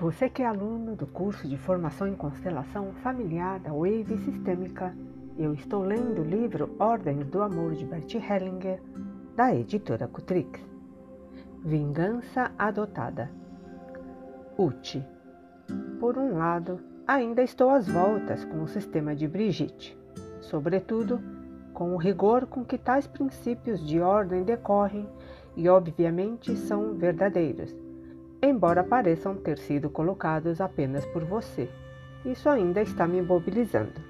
Você que é aluno do curso de formação em constelação familiar da Wave Sistêmica, eu estou lendo o livro Ordens do Amor de Bert Hellinger, da editora Cutrix. Vingança Adotada. Uti. Por um lado, ainda estou às voltas com o sistema de Brigitte, sobretudo com o rigor com que tais princípios de ordem decorrem e, obviamente, são verdadeiros embora pareçam ter sido colocados apenas por você. Isso ainda está me mobilizando.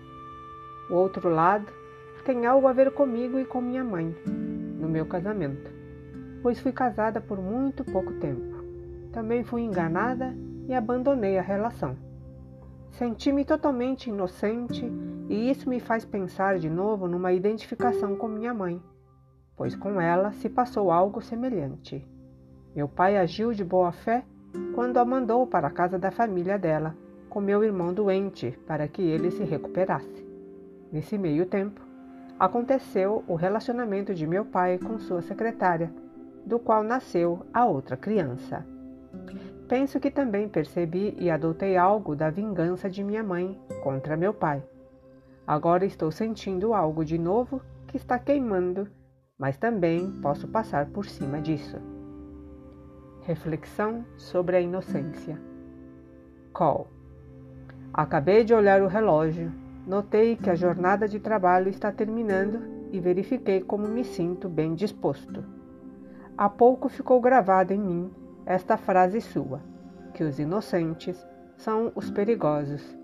O outro lado tem algo a ver comigo e com minha mãe, no meu casamento, pois fui casada por muito pouco tempo. Também fui enganada e abandonei a relação. Senti-me totalmente inocente e isso me faz pensar de novo numa identificação com minha mãe, pois com ela se passou algo semelhante. Meu pai agiu de boa fé quando a mandou para a casa da família dela, com meu irmão doente, para que ele se recuperasse. Nesse meio tempo, aconteceu o relacionamento de meu pai com sua secretária, do qual nasceu a outra criança. Penso que também percebi e adotei algo da vingança de minha mãe contra meu pai. Agora estou sentindo algo de novo que está queimando, mas também posso passar por cima disso. Reflexão sobre a inocência. Call. Acabei de olhar o relógio. Notei que a jornada de trabalho está terminando e verifiquei como me sinto bem disposto. Há pouco ficou gravada em mim esta frase sua, que os inocentes são os perigosos.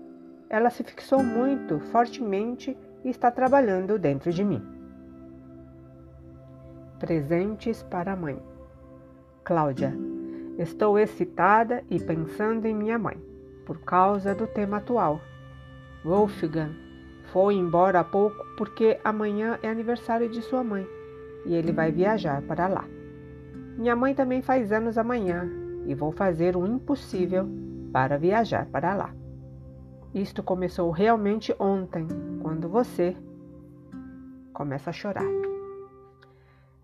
Ela se fixou muito fortemente e está trabalhando dentro de mim. Presentes para a mãe. Cláudia, Estou excitada e pensando em minha mãe, por causa do tema atual. Wolfgang foi embora há pouco porque amanhã é aniversário de sua mãe e ele vai viajar para lá. Minha mãe também faz anos amanhã e vou fazer o impossível para viajar para lá. Isto começou realmente ontem, quando você começa a chorar.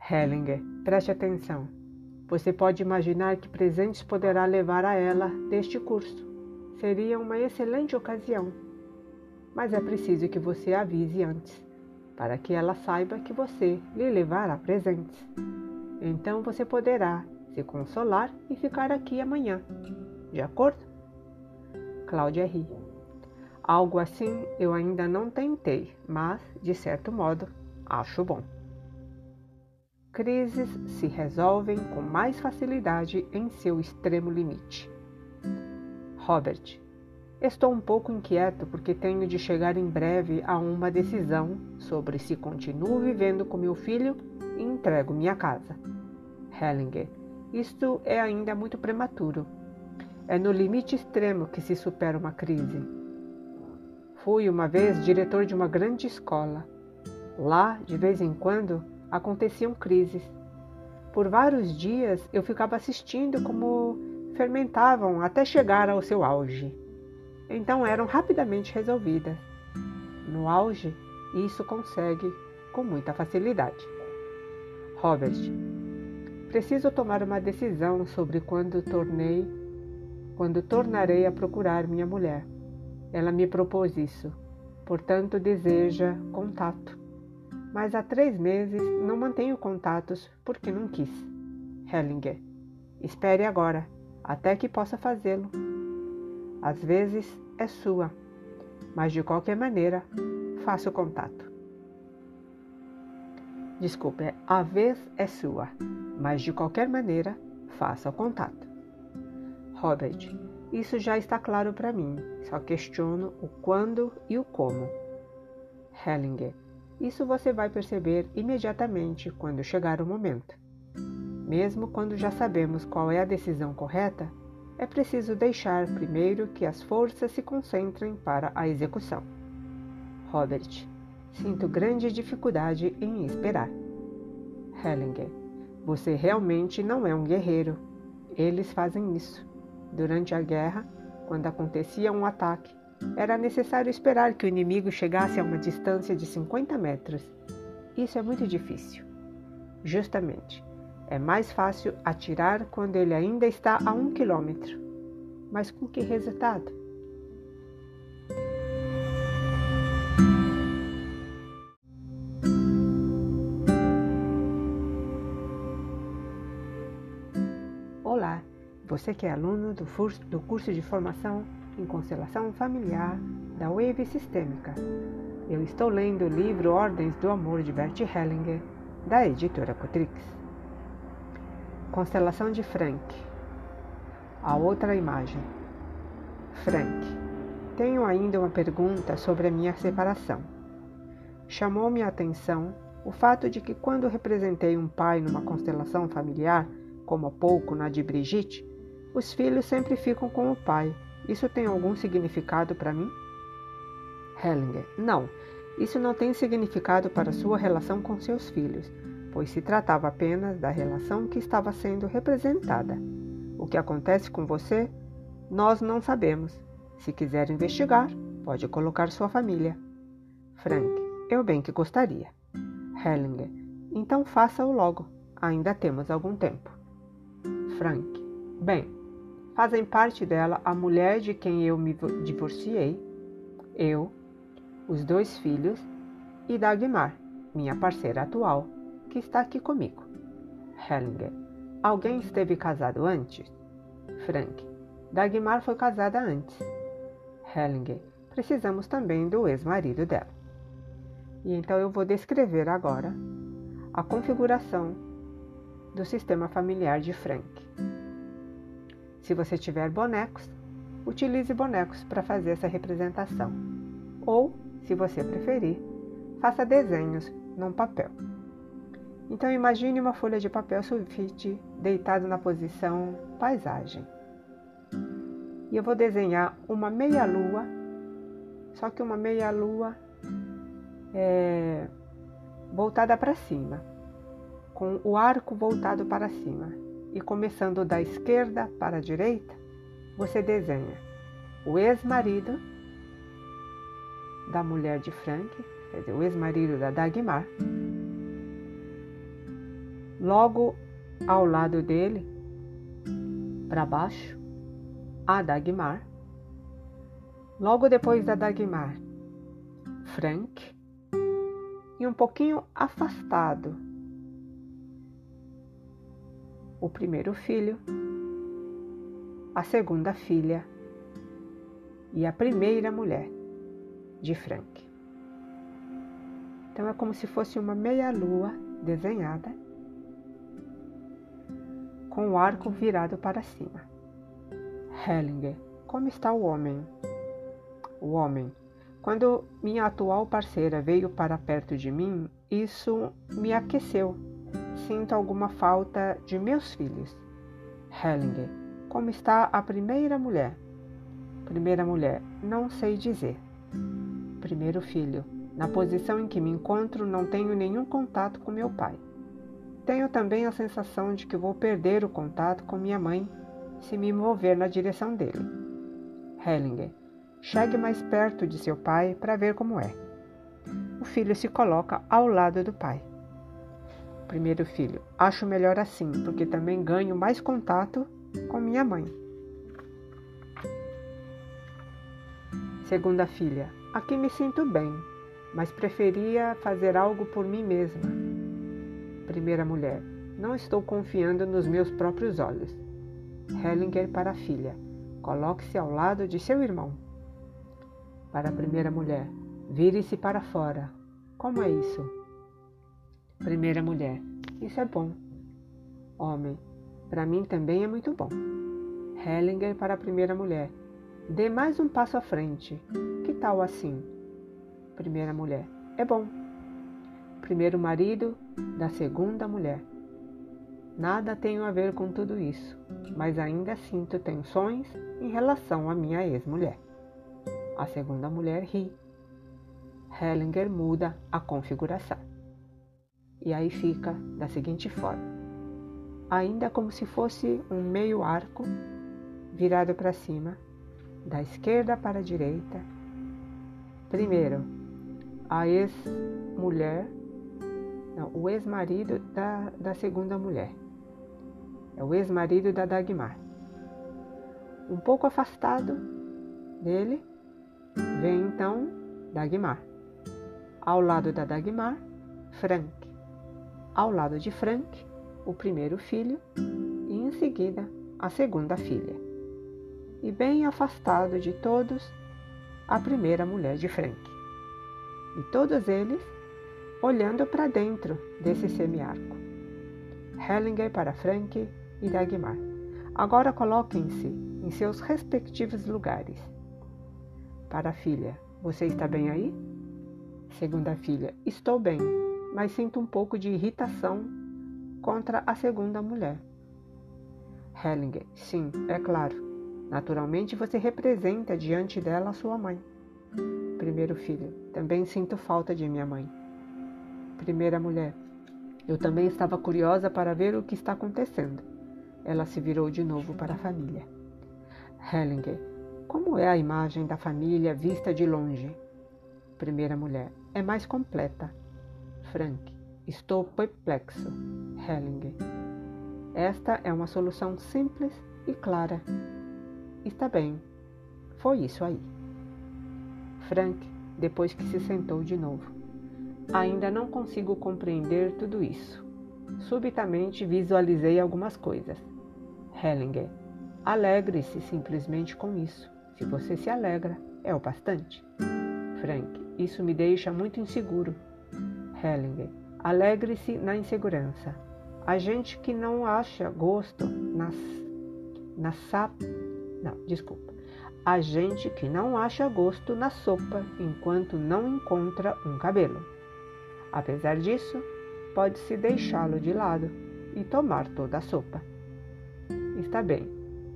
Hellinger, preste atenção. Você pode imaginar que presentes poderá levar a ela deste curso. Seria uma excelente ocasião. Mas é preciso que você avise antes, para que ela saiba que você lhe levará presentes. Então você poderá se consolar e ficar aqui amanhã. De acordo? Cláudia ri. Algo assim eu ainda não tentei, mas, de certo modo, acho bom. Crises se resolvem com mais facilidade em seu extremo limite. Robert, estou um pouco inquieto porque tenho de chegar em breve a uma decisão sobre se continuo vivendo com meu filho e entrego minha casa. Hellinger, isto é ainda muito prematuro. É no limite extremo que se supera uma crise. Fui uma vez diretor de uma grande escola. Lá, de vez em quando, aconteciam crises. Por vários dias eu ficava assistindo como fermentavam até chegar ao seu auge. Então eram rapidamente resolvidas. No auge, isso consegue com muita facilidade. Robert, preciso tomar uma decisão sobre quando tornei, quando tornarei a procurar minha mulher. Ela me propôs isso, portanto deseja contato mas há três meses não mantenho contatos porque não quis. Hellinger. Espere agora, até que possa fazê-lo. Às vezes é sua, mas de qualquer maneira, faça o contato. Desculpe, a vez é sua, mas de qualquer maneira, faça o contato. Robert, isso já está claro para mim, só questiono o quando e o como. Hellinger, isso você vai perceber imediatamente quando chegar o momento. Mesmo quando já sabemos qual é a decisão correta, é preciso deixar primeiro que as forças se concentrem para a execução. Robert, sinto grande dificuldade em esperar. Hellinger, você realmente não é um guerreiro. Eles fazem isso. Durante a guerra, quando acontecia um ataque, era necessário esperar que o inimigo chegasse a uma distância de 50 metros. Isso é muito difícil. Justamente, é mais fácil atirar quando ele ainda está a um quilômetro. Mas com que resultado? Olá, você que é aluno do curso de formação em constelação familiar da Wave Sistêmica. Eu estou lendo o livro Ordens do Amor de Bert Hellinger, da editora Cotrix. Constelação de Frank. A outra imagem. Frank. Tenho ainda uma pergunta sobre a minha separação. Chamou minha atenção o fato de que quando representei um pai numa constelação familiar, como há pouco na de Brigitte, os filhos sempre ficam com o pai. Isso tem algum significado para mim? Hellinger. Não, isso não tem significado para sua relação com seus filhos pois se tratava apenas da relação que estava sendo representada. O que acontece com você, nós não sabemos. Se quiser investigar, pode colocar sua família. Frank, eu bem que gostaria. Hellinger, então faça-o logo. Ainda temos algum tempo. Frank, bem, fazem parte dela a mulher de quem eu me divorciei, eu, os dois filhos e Dagmar, minha parceira atual que está aqui comigo. Hellinger. Alguém esteve casado antes? Frank. Dagmar foi casada antes. Hellinger. Precisamos também do ex-marido dela. E então eu vou descrever agora a configuração do sistema familiar de Frank. Se você tiver bonecos, utilize bonecos para fazer essa representação. Ou, se você preferir, faça desenhos num papel. Então imagine uma folha de papel sulfite deitado na posição paisagem. E eu vou desenhar uma meia-lua, só que uma meia-lua é, voltada para cima, com o arco voltado para cima. E começando da esquerda para a direita, você desenha o ex-marido da mulher de Frank, quer dizer, o ex-marido da Dagmar, Logo ao lado dele, para baixo, a Dagmar. Logo depois da Dagmar, Frank. E um pouquinho afastado, o primeiro filho, a segunda filha e a primeira mulher de Frank. Então é como se fosse uma meia-lua desenhada com o arco virado para cima. Hellinger, como está o homem? O homem. Quando minha atual parceira veio para perto de mim, isso me aqueceu. Sinto alguma falta de meus filhos. Hellinger, como está a primeira mulher? Primeira mulher, não sei dizer. Primeiro filho, na posição em que me encontro, não tenho nenhum contato com meu pai. Tenho também a sensação de que vou perder o contato com minha mãe se me mover na direção dele. Hellinger. Chegue mais perto de seu pai para ver como é. O filho se coloca ao lado do pai. Primeiro filho. Acho melhor assim, porque também ganho mais contato com minha mãe. Segunda filha. Aqui me sinto bem, mas preferia fazer algo por mim mesma primeira mulher. Não estou confiando nos meus próprios olhos. Hellinger para a filha. Coloque-se ao lado de seu irmão. Para a primeira mulher. Vire-se para fora. Como é isso? Primeira mulher. Isso é bom. Homem. Para mim também é muito bom. Hellinger para a primeira mulher. Dê mais um passo à frente. Que tal assim? Primeira mulher. É bom primeiro marido da segunda mulher. Nada tenho a ver com tudo isso, mas ainda sinto tensões em relação à minha ex-mulher. A segunda mulher ri. Hellinger muda a configuração. E aí fica da seguinte forma: ainda como se fosse um meio arco virado para cima, da esquerda para a direita. Primeiro, a ex-mulher o ex-marido da, da segunda mulher. É o ex-marido da Dagmar. Um pouco afastado dele, vem então Dagmar. Ao lado da Dagmar, Frank. Ao lado de Frank, o primeiro filho e em seguida a segunda filha. E bem afastado de todos, a primeira mulher de Frank. E todos eles olhando para dentro desse semiarco. Hellinger para Frank e Dagmar. Agora coloquem-se em seus respectivos lugares. Para a filha, você está bem aí? Segunda filha, estou bem, mas sinto um pouco de irritação contra a segunda mulher. Hellinger, sim, é claro. Naturalmente você representa diante dela a sua mãe. Primeiro filho, também sinto falta de minha mãe. Primeira mulher, eu também estava curiosa para ver o que está acontecendo. Ela se virou de novo para a família. Hellinger, como é a imagem da família vista de longe? Primeira mulher, é mais completa. Frank, estou perplexo. Hellinger, esta é uma solução simples e clara. Está bem, foi isso aí. Frank, depois que se sentou de novo. Ainda não consigo compreender tudo isso. Subitamente visualizei algumas coisas. Hellinger, alegre-se simplesmente com isso. Se você se alegra, é o bastante. Frank, isso me deixa muito inseguro. Hellinger, alegre-se na insegurança. A gente que não acha gosto nas, na sap... Não, desculpa. A gente que não acha gosto na sopa enquanto não encontra um cabelo. Apesar disso, pode-se deixá-lo de lado e tomar toda a sopa. Está bem,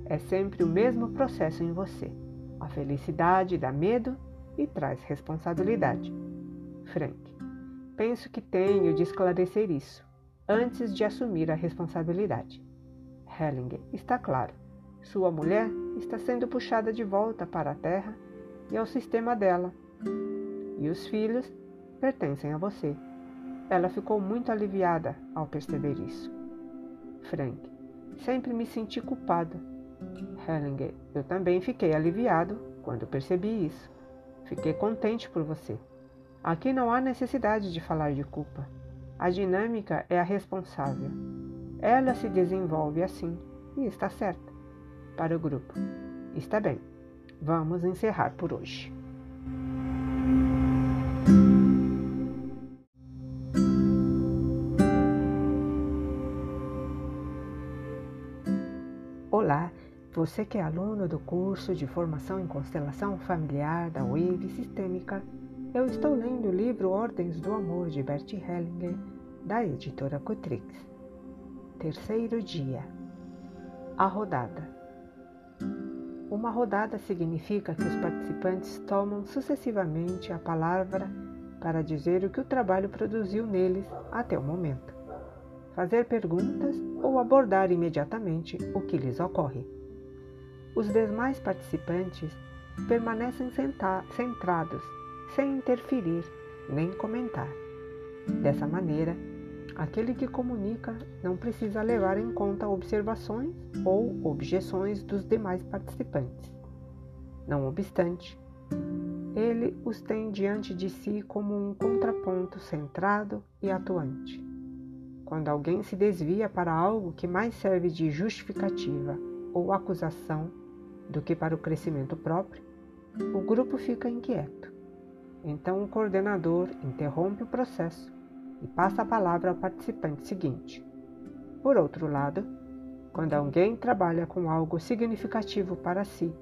é sempre o mesmo processo em você. A felicidade dá medo e traz responsabilidade. Frank, penso que tenho de esclarecer isso antes de assumir a responsabilidade. Hellinger, está claro. Sua mulher está sendo puxada de volta para a Terra e ao sistema dela. E os filhos pertencem a você. Ela ficou muito aliviada ao perceber isso. Frank, sempre me senti culpado. Hellinger, eu também fiquei aliviado quando percebi isso. Fiquei contente por você. Aqui não há necessidade de falar de culpa. A dinâmica é a responsável. Ela se desenvolve assim e está certa. Para o grupo. Está bem. Vamos encerrar por hoje. Olá, você que é aluno do curso de formação em constelação familiar da Wave Sistêmica eu estou lendo o livro Ordens do Amor de Bert Hellinger, da editora Cutrix. Terceiro dia. A rodada. Uma rodada significa que os participantes tomam sucessivamente a palavra para dizer o que o trabalho produziu neles até o momento, fazer perguntas ou abordar imediatamente o que lhes ocorre. Os demais participantes permanecem centrados sem interferir nem comentar. Dessa maneira, aquele que comunica não precisa levar em conta observações ou objeções dos demais participantes. Não obstante, ele os tem diante de si como um contraponto centrado e atuante. Quando alguém se desvia para algo que mais serve de justificativa ou acusação do que para o crescimento próprio, o grupo fica inquieto. Então o coordenador interrompe o processo e passa a palavra ao participante seguinte. Por outro lado, quando alguém trabalha com algo significativo para si,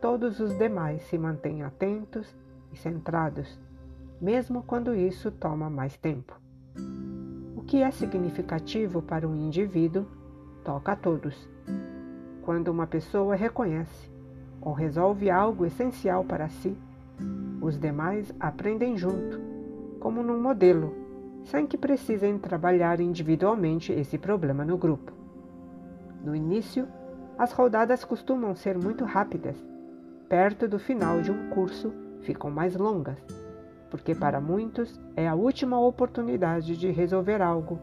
todos os demais se mantêm atentos e centrados, mesmo quando isso toma mais tempo. O que é significativo para um indivíduo toca a todos. Quando uma pessoa reconhece ou resolve algo essencial para si, os demais aprendem junto, como num modelo, sem que precisem trabalhar individualmente esse problema no grupo. No início, as rodadas costumam ser muito rápidas. Perto do final de um curso, ficam mais longas, porque para muitos é a última oportunidade de resolver algo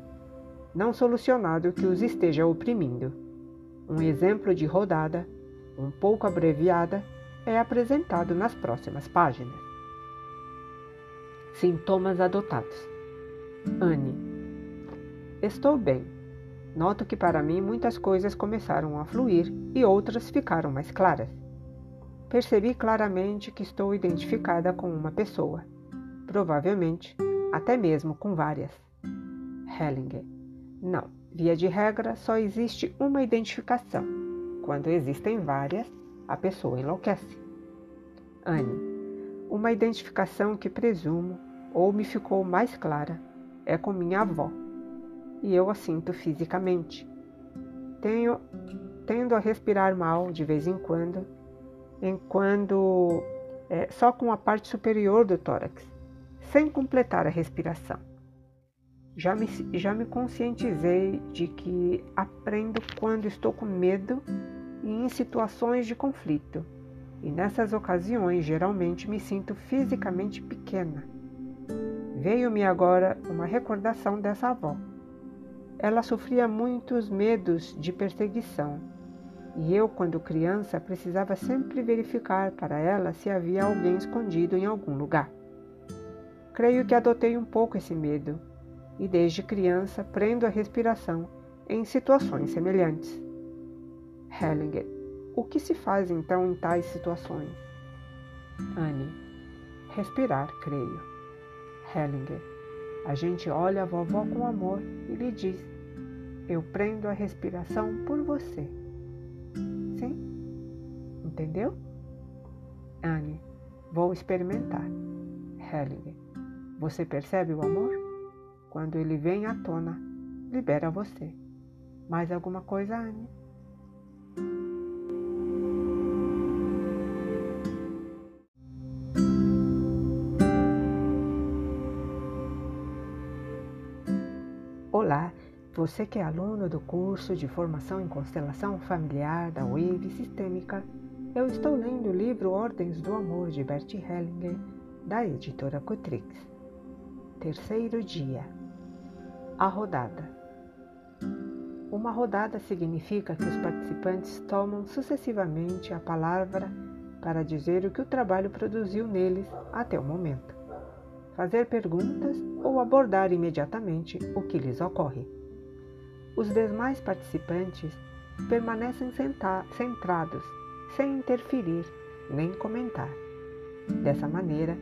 não solucionado que os esteja oprimindo. Um exemplo de rodada um pouco abreviada, é apresentado nas próximas páginas. Sintomas adotados. Anne. Estou bem. Noto que para mim muitas coisas começaram a fluir e outras ficaram mais claras. Percebi claramente que estou identificada com uma pessoa, provavelmente até mesmo com várias. Hellinger. Não, via de regra só existe uma identificação. Quando existem várias, a pessoa enlouquece. Anne. Uma identificação que presumo, ou me ficou mais clara, é com minha avó. E eu a sinto fisicamente. Tenho, tendo a respirar mal de vez em quando, enquanto é, só com a parte superior do tórax, sem completar a respiração. Já me, já me conscientizei de que aprendo quando estou com medo e em situações de conflito, e nessas ocasiões geralmente me sinto fisicamente pequena. Veio-me agora uma recordação dessa avó. Ela sofria muitos medos de perseguição, e eu, quando criança, precisava sempre verificar para ela se havia alguém escondido em algum lugar. Creio que adotei um pouco esse medo e desde criança prendo a respiração em situações semelhantes. Hellinger. O que se faz então em tais situações? Anne. Respirar, creio. Hellinger. A gente olha a vovó com amor e lhe diz: Eu prendo a respiração por você. Sim? Entendeu? Anne. Vou experimentar. Hellinger. Você percebe o amor? Quando ele vem à tona, libera você. Mais alguma coisa, Anne? Olá, você que é aluno do curso de Formação em Constelação Familiar da Wave Sistêmica, eu estou lendo o livro Ordens do Amor de Bert Hellinger, da editora Cotrix. Terceiro dia. A rodada. Uma rodada significa que os participantes tomam sucessivamente a palavra para dizer o que o trabalho produziu neles até o momento, fazer perguntas ou abordar imediatamente o que lhes ocorre. Os demais participantes permanecem centrados, sem interferir nem comentar. Dessa maneira,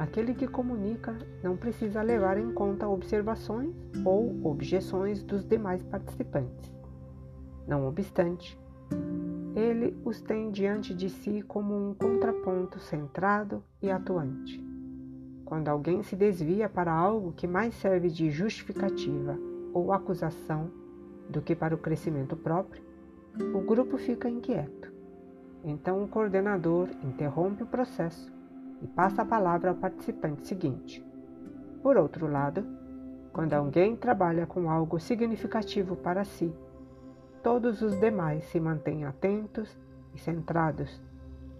Aquele que comunica não precisa levar em conta observações ou objeções dos demais participantes. Não obstante, ele os tem diante de si como um contraponto centrado e atuante. Quando alguém se desvia para algo que mais serve de justificativa ou acusação do que para o crescimento próprio, o grupo fica inquieto. Então o coordenador interrompe o processo e passa a palavra ao participante seguinte. Por outro lado, quando alguém trabalha com algo significativo para si, todos os demais se mantêm atentos e centrados,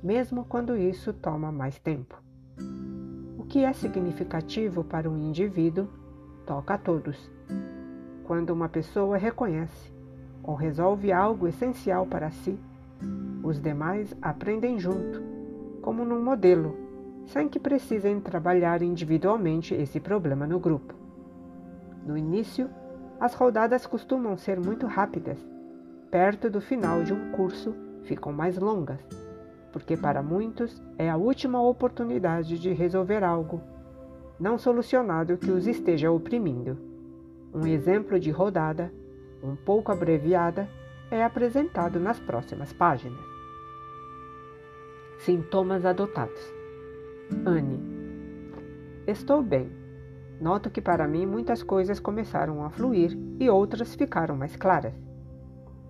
mesmo quando isso toma mais tempo. O que é significativo para um indivíduo toca a todos. Quando uma pessoa reconhece ou resolve algo essencial para si, os demais aprendem junto, como num modelo sem que precisem trabalhar individualmente esse problema no grupo. No início, as rodadas costumam ser muito rápidas. Perto do final de um curso, ficam mais longas, porque para muitos é a última oportunidade de resolver algo não solucionado que os esteja oprimindo. Um exemplo de rodada, um pouco abreviada, é apresentado nas próximas páginas. Sintomas adotados. Anne. Estou bem. Noto que para mim muitas coisas começaram a fluir e outras ficaram mais claras.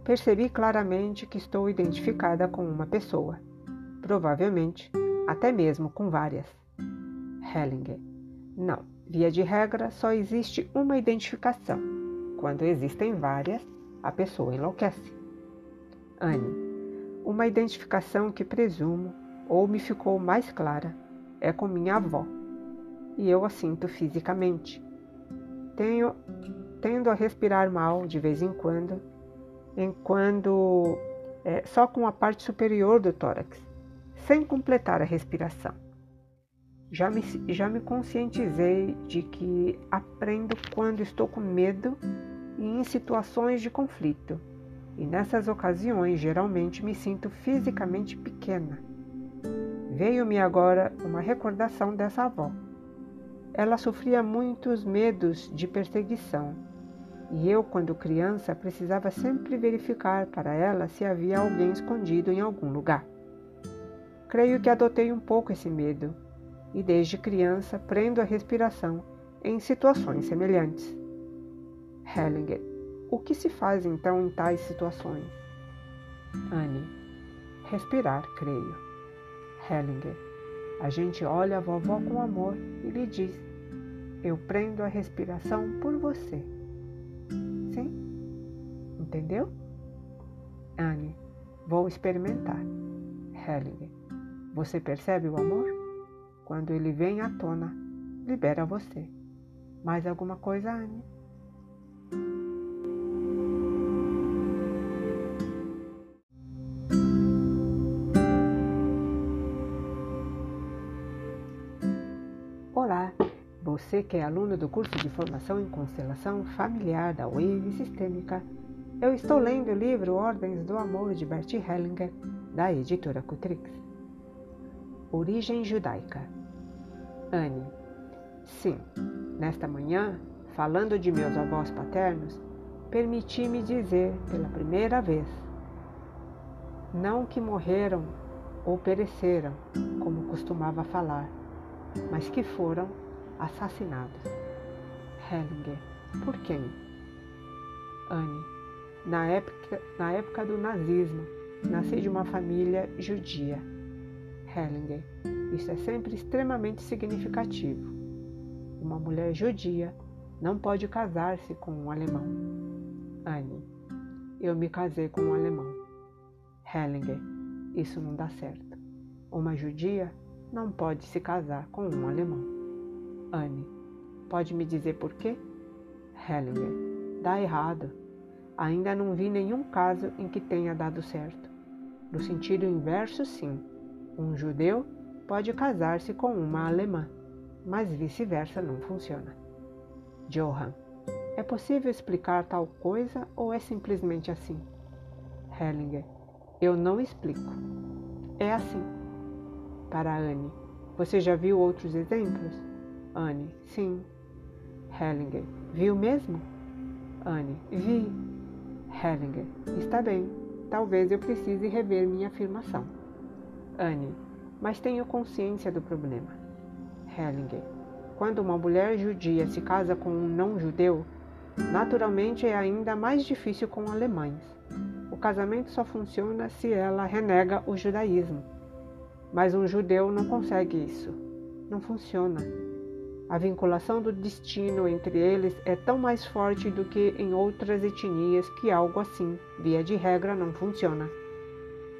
Percebi claramente que estou identificada com uma pessoa, provavelmente até mesmo com várias. Hellinger. Não, via de regra só existe uma identificação. Quando existem várias, a pessoa enlouquece. Anne. Uma identificação que presumo ou me ficou mais clara é com minha avó, e eu a sinto fisicamente. Tenho, tendo a respirar mal de vez em quando, enquanto é, só com a parte superior do tórax, sem completar a respiração. Já me, já me conscientizei de que aprendo quando estou com medo e em situações de conflito, e nessas ocasiões geralmente me sinto fisicamente pequena. Veio-me agora uma recordação dessa avó. Ela sofria muitos medos de perseguição e eu, quando criança, precisava sempre verificar para ela se havia alguém escondido em algum lugar. Creio que adotei um pouco esse medo e desde criança prendo a respiração em situações semelhantes. Hellinger, o que se faz então em tais situações? Anne, respirar, creio. Hellinger, a gente olha a vovó com amor e lhe diz: Eu prendo a respiração por você. Sim? Entendeu? Anne, vou experimentar. Hellinger, você percebe o amor? Quando ele vem à tona, libera você. Mais alguma coisa, Anne? Olá, você que é aluno do curso de formação em constelação familiar da Wave Sistêmica, eu estou lendo o livro Ordens do Amor de Bert Hellinger, da editora Cutrix. Origem judaica. Anne. Sim, nesta manhã, falando de meus avós paternos, permiti-me dizer pela primeira vez, não que morreram ou pereceram, como costumava falar, mas que foram assassinados. Hellinger. Por quem? Anne. Na época, na época do nazismo, nasci de uma família judia. Hellinger. Isso é sempre extremamente significativo. Uma mulher judia não pode casar-se com um alemão. Anne. Eu me casei com um alemão. Hellinger. Isso não dá certo. Uma judia não pode se casar com um alemão. Anne. Pode me dizer por quê? Hellinger. Dá errado. Ainda não vi nenhum caso em que tenha dado certo. No sentido inverso, sim. Um judeu pode casar-se com uma alemã, mas vice-versa não funciona. Johan. É possível explicar tal coisa ou é simplesmente assim? Hellinger. Eu não explico. É assim. Para Anne. Você já viu outros exemplos? Anne, sim. Hellinger, viu mesmo? Anne, vi. Hellinger, está bem. Talvez eu precise rever minha afirmação. Anne, mas tenho consciência do problema. Hellinger, quando uma mulher judia se casa com um não-judeu, naturalmente é ainda mais difícil com alemães. O casamento só funciona se ela renega o judaísmo. Mas um judeu não consegue isso. Não funciona. A vinculação do destino entre eles é tão mais forte do que em outras etnias que algo assim, via de regra, não funciona.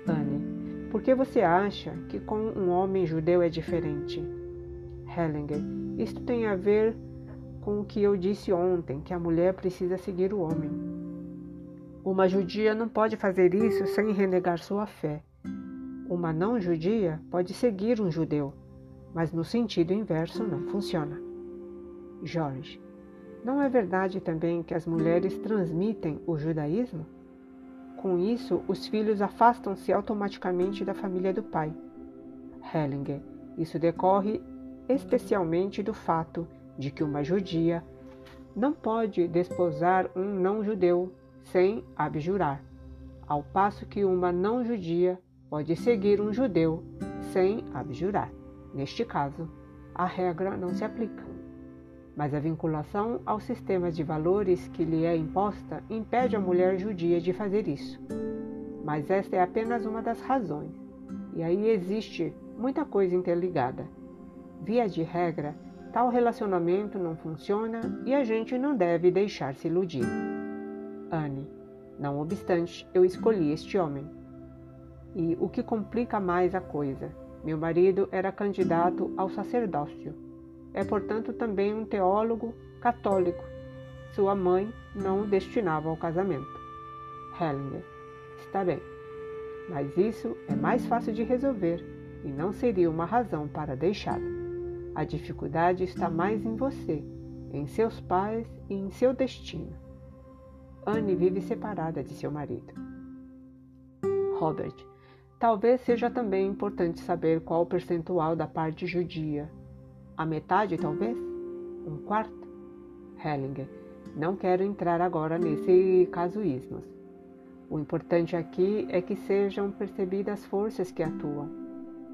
Anne, por que você acha que com um homem judeu é diferente? Hellinger, isto tem a ver com o que eu disse ontem, que a mulher precisa seguir o homem. Uma judia não pode fazer isso sem renegar sua fé. Uma não judia pode seguir um judeu, mas no sentido inverso não funciona. Jorge, não é verdade também que as mulheres transmitem o judaísmo? Com isso, os filhos afastam-se automaticamente da família do pai. Hellinger, isso decorre especialmente do fato de que uma judia não pode desposar um não-judeu sem abjurar, ao passo que uma não-judia pode seguir um judeu sem abjurar. Neste caso, a regra não se aplica. Mas a vinculação ao sistema de valores que lhe é imposta impede a mulher judia de fazer isso. Mas esta é apenas uma das razões. E aí existe muita coisa interligada. Via de regra, tal relacionamento não funciona e a gente não deve deixar se iludir. Anne, não obstante, eu escolhi este homem. E o que complica mais a coisa, meu marido era candidato ao sacerdócio. É, portanto, também um teólogo católico. Sua mãe não o destinava ao casamento. Hellinger. Está bem. mas isso é mais fácil de resolver e não seria uma razão para deixá-lo. A dificuldade está mais em você, em seus pais e em seu destino. Anne vive separada de seu marido. Robert, talvez seja também importante saber qual o percentual da parte judia. A metade, talvez? Um quarto? Hellinger, não quero entrar agora nesse casuísmos. O importante aqui é que sejam percebidas as forças que atuam.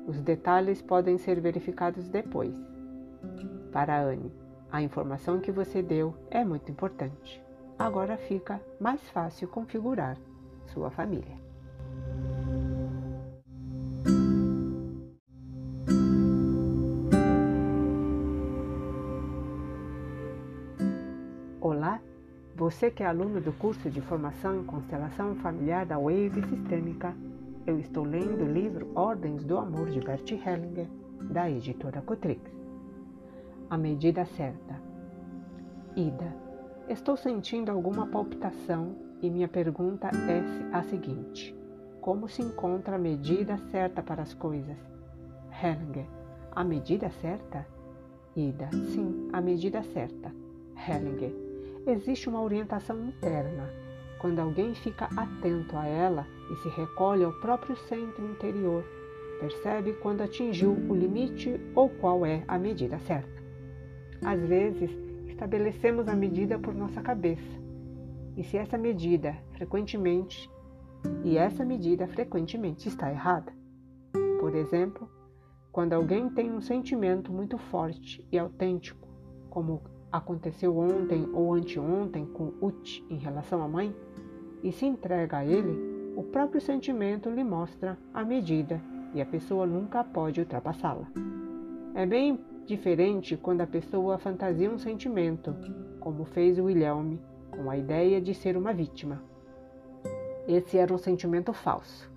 Os detalhes podem ser verificados depois. Para Anne, a informação que você deu é muito importante. Agora fica mais fácil configurar sua família. Você que é aluno do curso de formação em constelação familiar da Wave Sistêmica, eu estou lendo o livro Ordens do Amor de Bert Hellinger, da editora Cotrix. A medida certa. Ida, estou sentindo alguma palpitação e minha pergunta é a seguinte: Como se encontra a medida certa para as coisas? Hellinger, a medida certa? Ida, sim, a medida certa. Hellinger, existe uma orientação interna. Quando alguém fica atento a ela e se recolhe ao próprio centro interior, percebe quando atingiu o limite ou qual é a medida certa. Às vezes, estabelecemos a medida por nossa cabeça. E se essa medida frequentemente e essa medida frequentemente está errada. Por exemplo, quando alguém tem um sentimento muito forte e autêntico, como aconteceu ontem ou anteontem com Ut em relação à mãe, e se entrega a ele, o próprio sentimento lhe mostra a medida e a pessoa nunca pode ultrapassá-la. É bem diferente quando a pessoa fantasia um sentimento, como fez William com a ideia de ser uma vítima. Esse era um sentimento falso.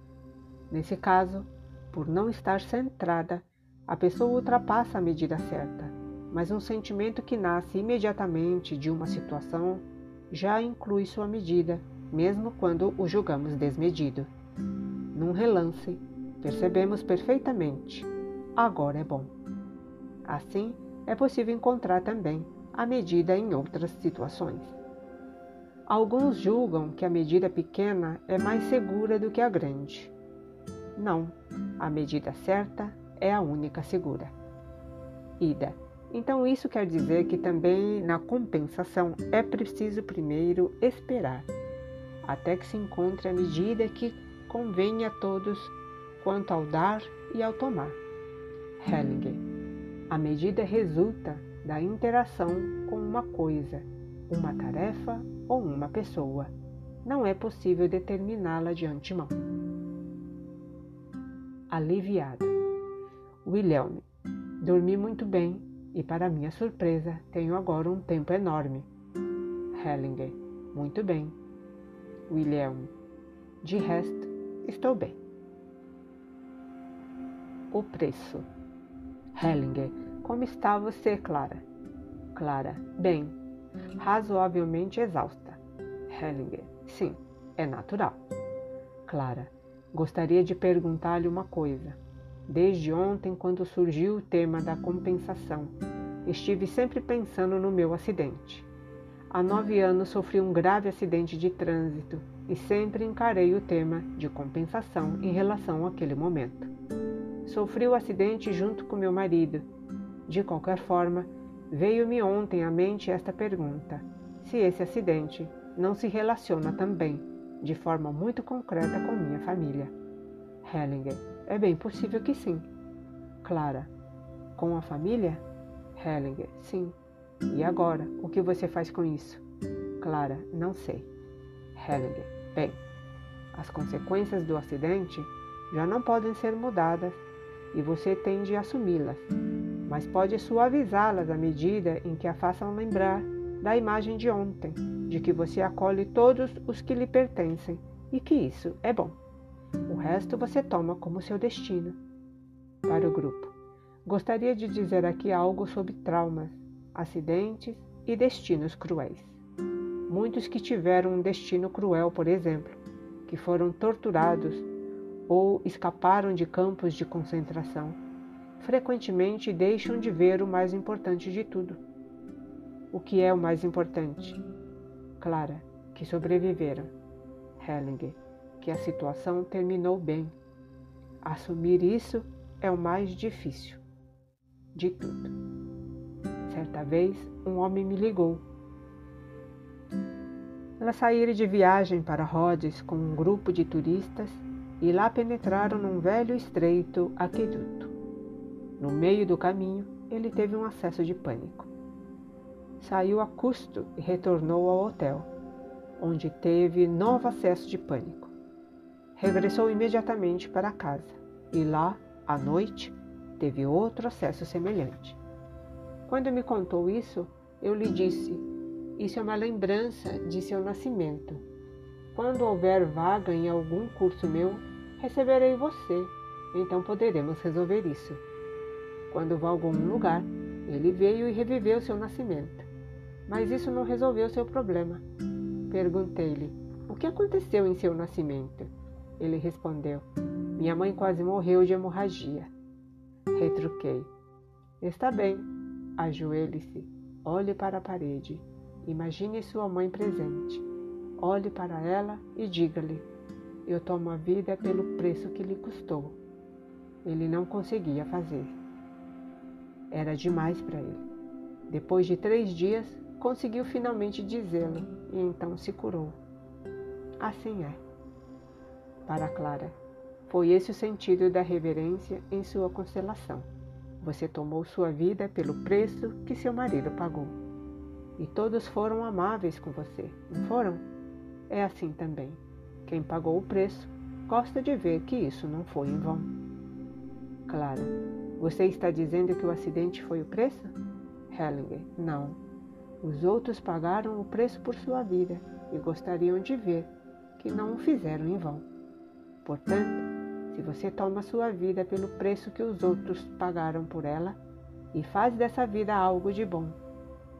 Nesse caso, por não estar centrada, a pessoa ultrapassa a medida certa mas um sentimento que nasce imediatamente de uma situação já inclui sua medida, mesmo quando o julgamos desmedido. Num relance, percebemos perfeitamente: agora é bom. Assim, é possível encontrar também a medida em outras situações. Alguns julgam que a medida pequena é mais segura do que a grande. Não, a medida certa é a única segura. Ida então, isso quer dizer que também na compensação é preciso primeiro esperar, até que se encontre a medida que convenha a todos quanto ao dar e ao tomar. Hellinger. A medida resulta da interação com uma coisa, uma tarefa ou uma pessoa. Não é possível determiná-la de antemão. Aliviado. William. Dormi muito bem e, para minha surpresa, tenho agora um tempo enorme. Hellinger. Muito bem. William. De resto, estou bem. O preço. Hellinger. Como está você, Clara? Clara. Bem. Razoavelmente exausta. Hellinger. Sim, é natural. Clara. Gostaria de perguntar-lhe uma coisa. Desde ontem, quando surgiu o tema da compensação, estive sempre pensando no meu acidente. Há nove anos sofri um grave acidente de trânsito e sempre encarei o tema de compensação em relação àquele momento. Sofri o acidente junto com meu marido. De qualquer forma, veio-me ontem à mente esta pergunta: se esse acidente não se relaciona também, de forma muito concreta, com minha família. Hellinger. É bem possível que sim. Clara. Com a família? Hellinger. Sim. E agora, o que você faz com isso? Clara. Não sei. Hellinger. Bem, as consequências do acidente já não podem ser mudadas e você tem de assumi-las, mas pode suavizá-las à medida em que a façam lembrar da imagem de ontem, de que você acolhe todos os que lhe pertencem e que isso é bom. O resto você toma como seu destino. Para o grupo, gostaria de dizer aqui algo sobre traumas, acidentes e destinos cruéis. Muitos que tiveram um destino cruel, por exemplo, que foram torturados ou escaparam de campos de concentração, frequentemente deixam de ver o mais importante de tudo. O que é o mais importante? Clara, que sobreviveram. Hellinger, que a situação terminou bem. Assumir isso é o mais difícil de tudo. Certa vez, um homem me ligou. Ela saíra de viagem para Rhodes com um grupo de turistas e lá penetraram num velho estreito aqueduto. No meio do caminho, ele teve um acesso de pânico. Saiu a custo e retornou ao hotel, onde teve novo acesso de pânico. Regressou imediatamente para casa e lá, à noite, teve outro acesso semelhante. Quando me contou isso, eu lhe disse: Isso é uma lembrança de seu nascimento. Quando houver vaga em algum curso meu, receberei você, então poderemos resolver isso. Quando vá a algum lugar, ele veio e reviveu seu nascimento. Mas isso não resolveu seu problema. Perguntei-lhe: O que aconteceu em seu nascimento? Ele respondeu: Minha mãe quase morreu de hemorragia. Retruquei: Está bem, ajoelhe-se, olhe para a parede, imagine sua mãe presente. Olhe para ela e diga-lhe: Eu tomo a vida pelo preço que lhe custou. Ele não conseguia fazer. Era demais para ele. Depois de três dias, conseguiu finalmente dizê-lo e então se curou. Assim é. Para Clara, foi esse o sentido da reverência em sua constelação. Você tomou sua vida pelo preço que seu marido pagou. E todos foram amáveis com você, não foram? É assim também. Quem pagou o preço gosta de ver que isso não foi em vão. Clara, você está dizendo que o acidente foi o preço? Hellinger, não. Os outros pagaram o preço por sua vida e gostariam de ver que não o fizeram em vão. Portanto, se você toma sua vida pelo preço que os outros pagaram por ela e faz dessa vida algo de bom,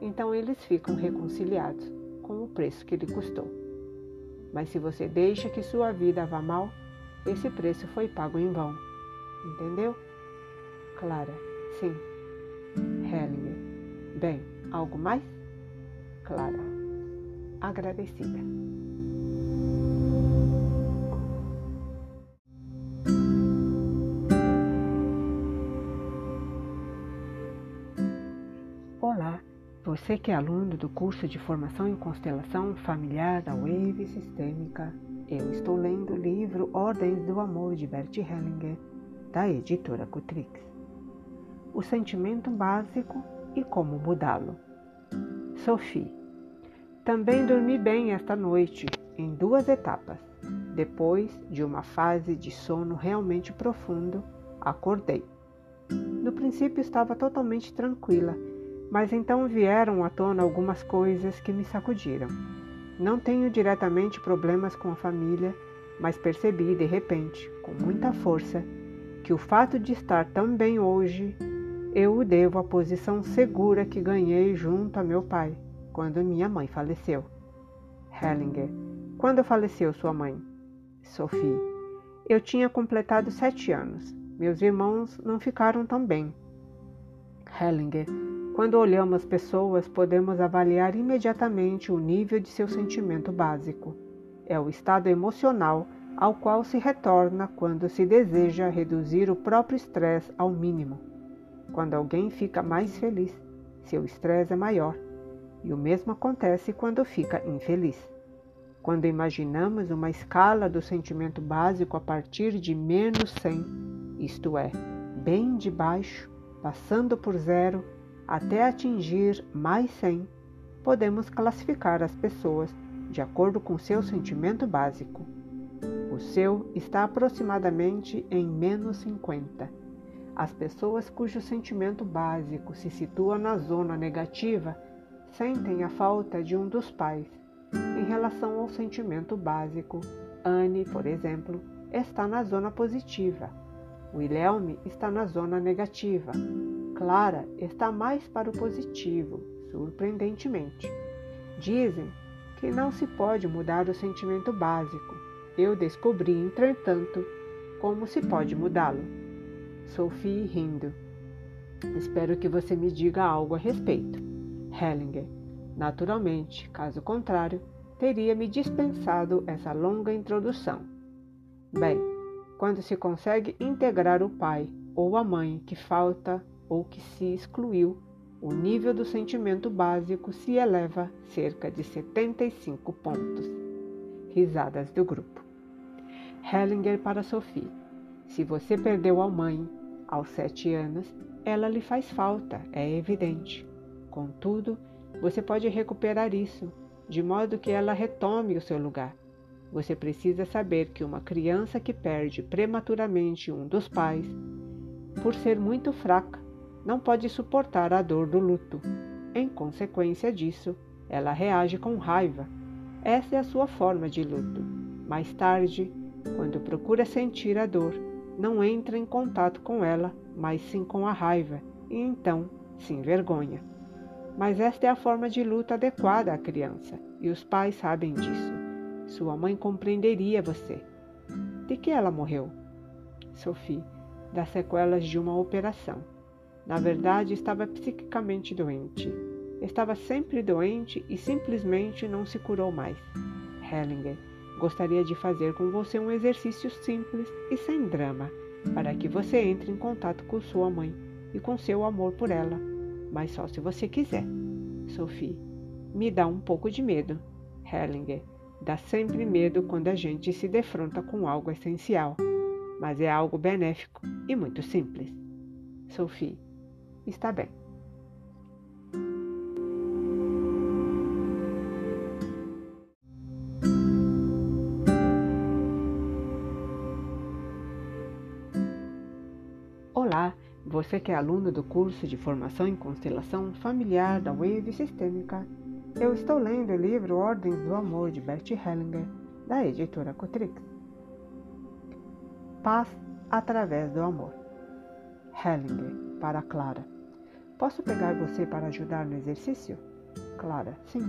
então eles ficam reconciliados com o preço que lhe custou. Mas se você deixa que sua vida vá mal, esse preço foi pago em vão. Entendeu? Clara, sim. Hellinger, bem, algo mais? Clara, agradecida. Você que é aluno do curso de formação em constelação familiar da Wave Sistêmica, eu estou lendo o livro Ordens do Amor de Bert Hellinger, da editora Cutrix. O sentimento básico e como mudá-lo. Sophie também dormi bem esta noite, em duas etapas. Depois de uma fase de sono realmente profundo, acordei. No princípio estava totalmente tranquila, mas então vieram à tona algumas coisas que me sacudiram. Não tenho diretamente problemas com a família, mas percebi de repente, com muita força, que o fato de estar tão bem hoje, eu o devo à posição segura que ganhei junto a meu pai quando minha mãe faleceu. Hellinger. Quando faleceu sua mãe? Sophie. Eu tinha completado sete anos. Meus irmãos não ficaram tão bem. Hellinger. Quando olhamos pessoas, podemos avaliar imediatamente o nível de seu sentimento básico. É o estado emocional ao qual se retorna quando se deseja reduzir o próprio estresse ao mínimo. Quando alguém fica mais feliz, seu estresse é maior e o mesmo acontece quando fica infeliz. Quando imaginamos uma escala do sentimento básico a partir de menos 100, isto é, bem de baixo, passando por zero, até atingir mais 100, podemos classificar as pessoas de acordo com seu sentimento básico. O seu está aproximadamente em menos 50. As pessoas cujo sentimento básico se situa na zona negativa sentem a falta de um dos pais. Em relação ao sentimento básico, Anne, por exemplo, está na zona positiva. Wilhelm está na zona negativa. Clara está mais para o positivo, surpreendentemente. Dizem que não se pode mudar o sentimento básico. Eu descobri, entretanto, Como se pode mudá-lo? Sophie rindo. Espero que você me diga algo a respeito. Hellinger. Naturalmente, caso contrário, teria me dispensado essa longa introdução. Bem, quando se consegue integrar o pai ou a mãe que falta ou que se excluiu, o nível do sentimento básico se eleva cerca de 75 pontos. Risadas do grupo. Hellinger para Sophie. Se você perdeu a mãe aos sete anos, ela lhe faz falta, é evidente. Contudo, você pode recuperar isso, de modo que ela retome o seu lugar. Você precisa saber que uma criança que perde prematuramente um dos pais, por ser muito fraca, não pode suportar a dor do luto. Em consequência disso, ela reage com raiva. Essa é a sua forma de luto. Mais tarde, quando procura sentir a dor, não entra em contato com ela, mas sim com a raiva, e então se envergonha. Mas esta é a forma de luta adequada à criança, e os pais sabem disso. Sua mãe compreenderia você. De que ela morreu? Sophie, das sequelas de uma operação. Na verdade, estava psiquicamente doente. Estava sempre doente e simplesmente não se curou mais. Hellinger, gostaria de fazer com você um exercício simples e sem drama, para que você entre em contato com sua mãe e com seu amor por ela, mas só se você quiser. Sophie, me dá um pouco de medo. Hellinger, dá sempre medo quando a gente se defronta com algo essencial, mas é algo benéfico e muito simples. Sophie, está bem. Olá, você que é aluno do curso de formação em constelação familiar da Wave Sistêmica. Eu estou lendo o livro Ordens do Amor de Bert Hellinger, da editora Cotrix. Paz através do amor. Hellinger, para Clara. Posso pegar você para ajudar no exercício? Clara, sim.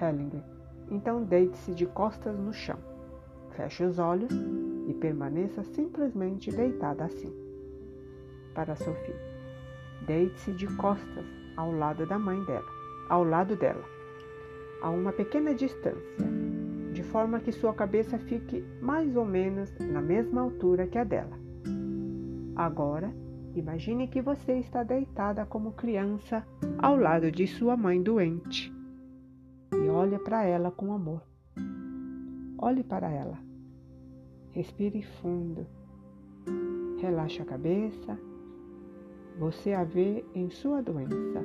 Hellinger, então deite-se de costas no chão. Feche os olhos e permaneça simplesmente deitada assim. Para Sophie, deite-se de costas ao lado da mãe dela, ao lado dela, a uma pequena distância, de forma que sua cabeça fique mais ou menos na mesma altura que a dela. Agora, imagine que você está deitada como criança ao lado de sua mãe doente e olha para ela com amor. Olhe para ela. Respire fundo. Relaxe a cabeça. Você a vê em sua doença.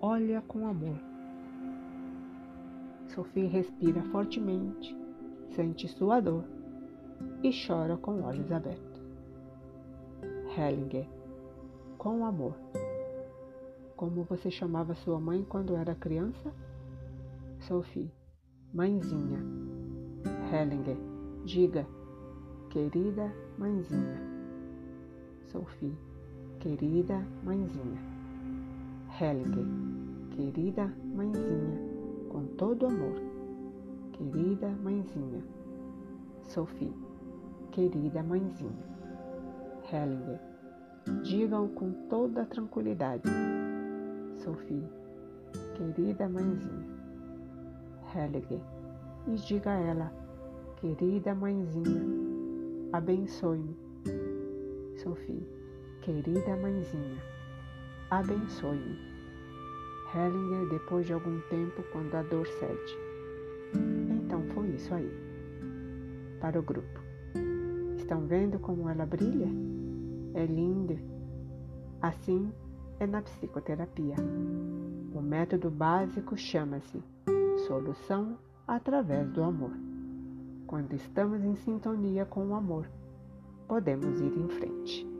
Olha com amor. Sophie respira fortemente, sente sua dor e chora com olhos abertos. Hellinger, com amor. Como você chamava sua mãe quando era criança? Sophie, mãezinha. Hellinger, diga, querida mãezinha. Sophie, querida mãezinha. Hellinger, querida mãezinha, com todo amor. Querida mãezinha. Sophie, querida mãezinha. Hellinger. Diga-o com toda tranquilidade. Sophie, querida mãezinha. Hellinger. E diga a ela, querida mãezinha, abençoe-me. Sophie, querida mãezinha, abençoe-me. Hellinger, depois de algum tempo, quando a dor cede. Então foi isso aí. Para o grupo. Estão vendo como ela brilha? É linda. Assim é na psicoterapia. O método básico chama-se solução através do amor. Quando estamos em sintonia com o amor, podemos ir em frente.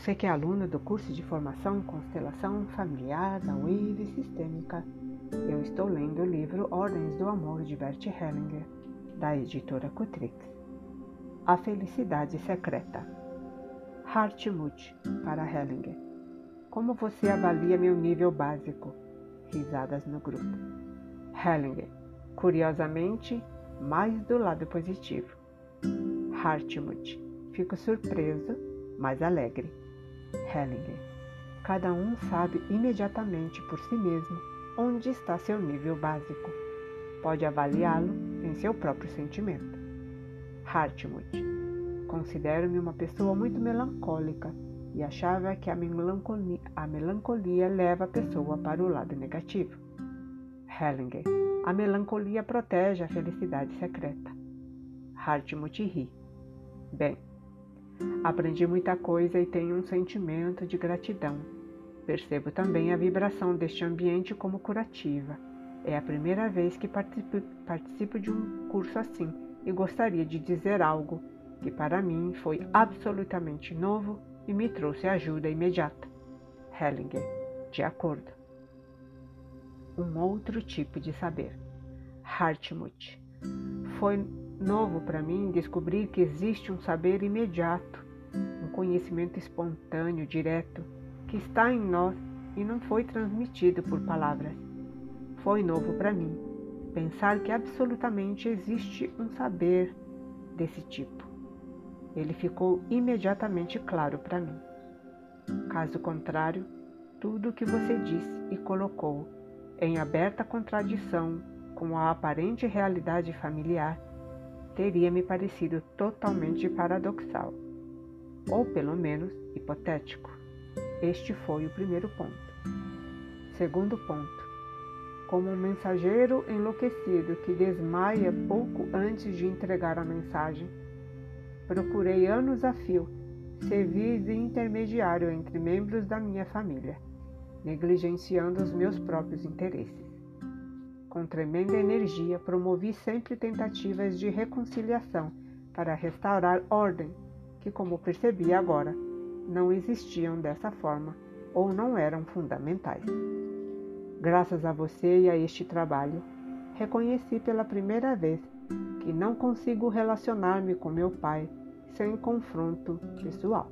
Você que é aluno do curso de formação constelação familiar da Wave Sistêmica, eu estou lendo o livro Ordens do Amor de Bert Hellinger, da editora Cotrix. A Felicidade Secreta. Hartmut para Hellinger. Como você avalia meu nível básico? Risadas no grupo. Hellinger. Curiosamente, mais do lado positivo. Hartmut. Fico surpreso, mas alegre. Hellinger. Cada um sabe imediatamente por si mesmo onde está seu nível básico. Pode avaliá-lo em seu próprio sentimento. Hartmut. Considero-me uma pessoa muito melancólica e achava que a melancolia, a melancolia leva a pessoa para o lado negativo. Hellinger. A melancolia protege a felicidade secreta. Hartmut ri. Bem, aprendi muita coisa e tenho um sentimento de gratidão. Percebo também a vibração deste ambiente como curativa. É a primeira vez que participo, de um curso assim e gostaria de dizer algo que para mim foi absolutamente novo e me trouxe ajuda imediata. Hellinger, de acordo. Um outro tipo de saber. Hartmut. Foi novo para mim descobrir que existe um saber imediato, um conhecimento espontâneo, direto, que está em nós e não foi transmitido por palavras. Foi novo para mim pensar que absolutamente existe um saber desse tipo. Ele ficou imediatamente claro para mim. Caso contrário, tudo o que você disse e colocou em aberta contradição com a aparente realidade familiar teria me parecido totalmente paradoxal, ou pelo menos hipotético. Este foi o primeiro ponto. Segundo ponto. Como um mensageiro enlouquecido que desmaia pouco antes de entregar a mensagem, procurei anos a fio servir de intermediário entre membros da minha família, negligenciando os meus próprios interesses. Com tremenda energia, promovi sempre tentativas de reconciliação para restaurar ordem que, como percebi agora, não existiam dessa forma ou não eram fundamentais. Graças a você e a este trabalho, reconheci pela primeira vez que não consigo relacionar-me com meu pai sem confronto pessoal.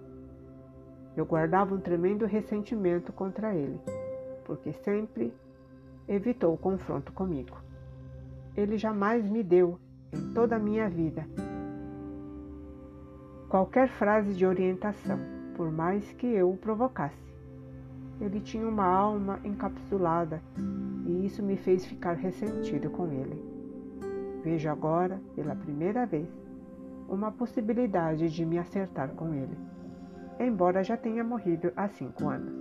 Eu guardava um tremendo ressentimento contra ele, porque sempre evitou o confronto comigo. Ele jamais me deu, em toda a minha vida, qualquer frase de orientação, por mais que eu o provocasse. Ele tinha uma alma encapsulada e isso me fez ficar ressentido com ele. Vejo agora, pela primeira vez, uma possibilidade de me acertar com ele, embora já tenha morrido há cinco anos.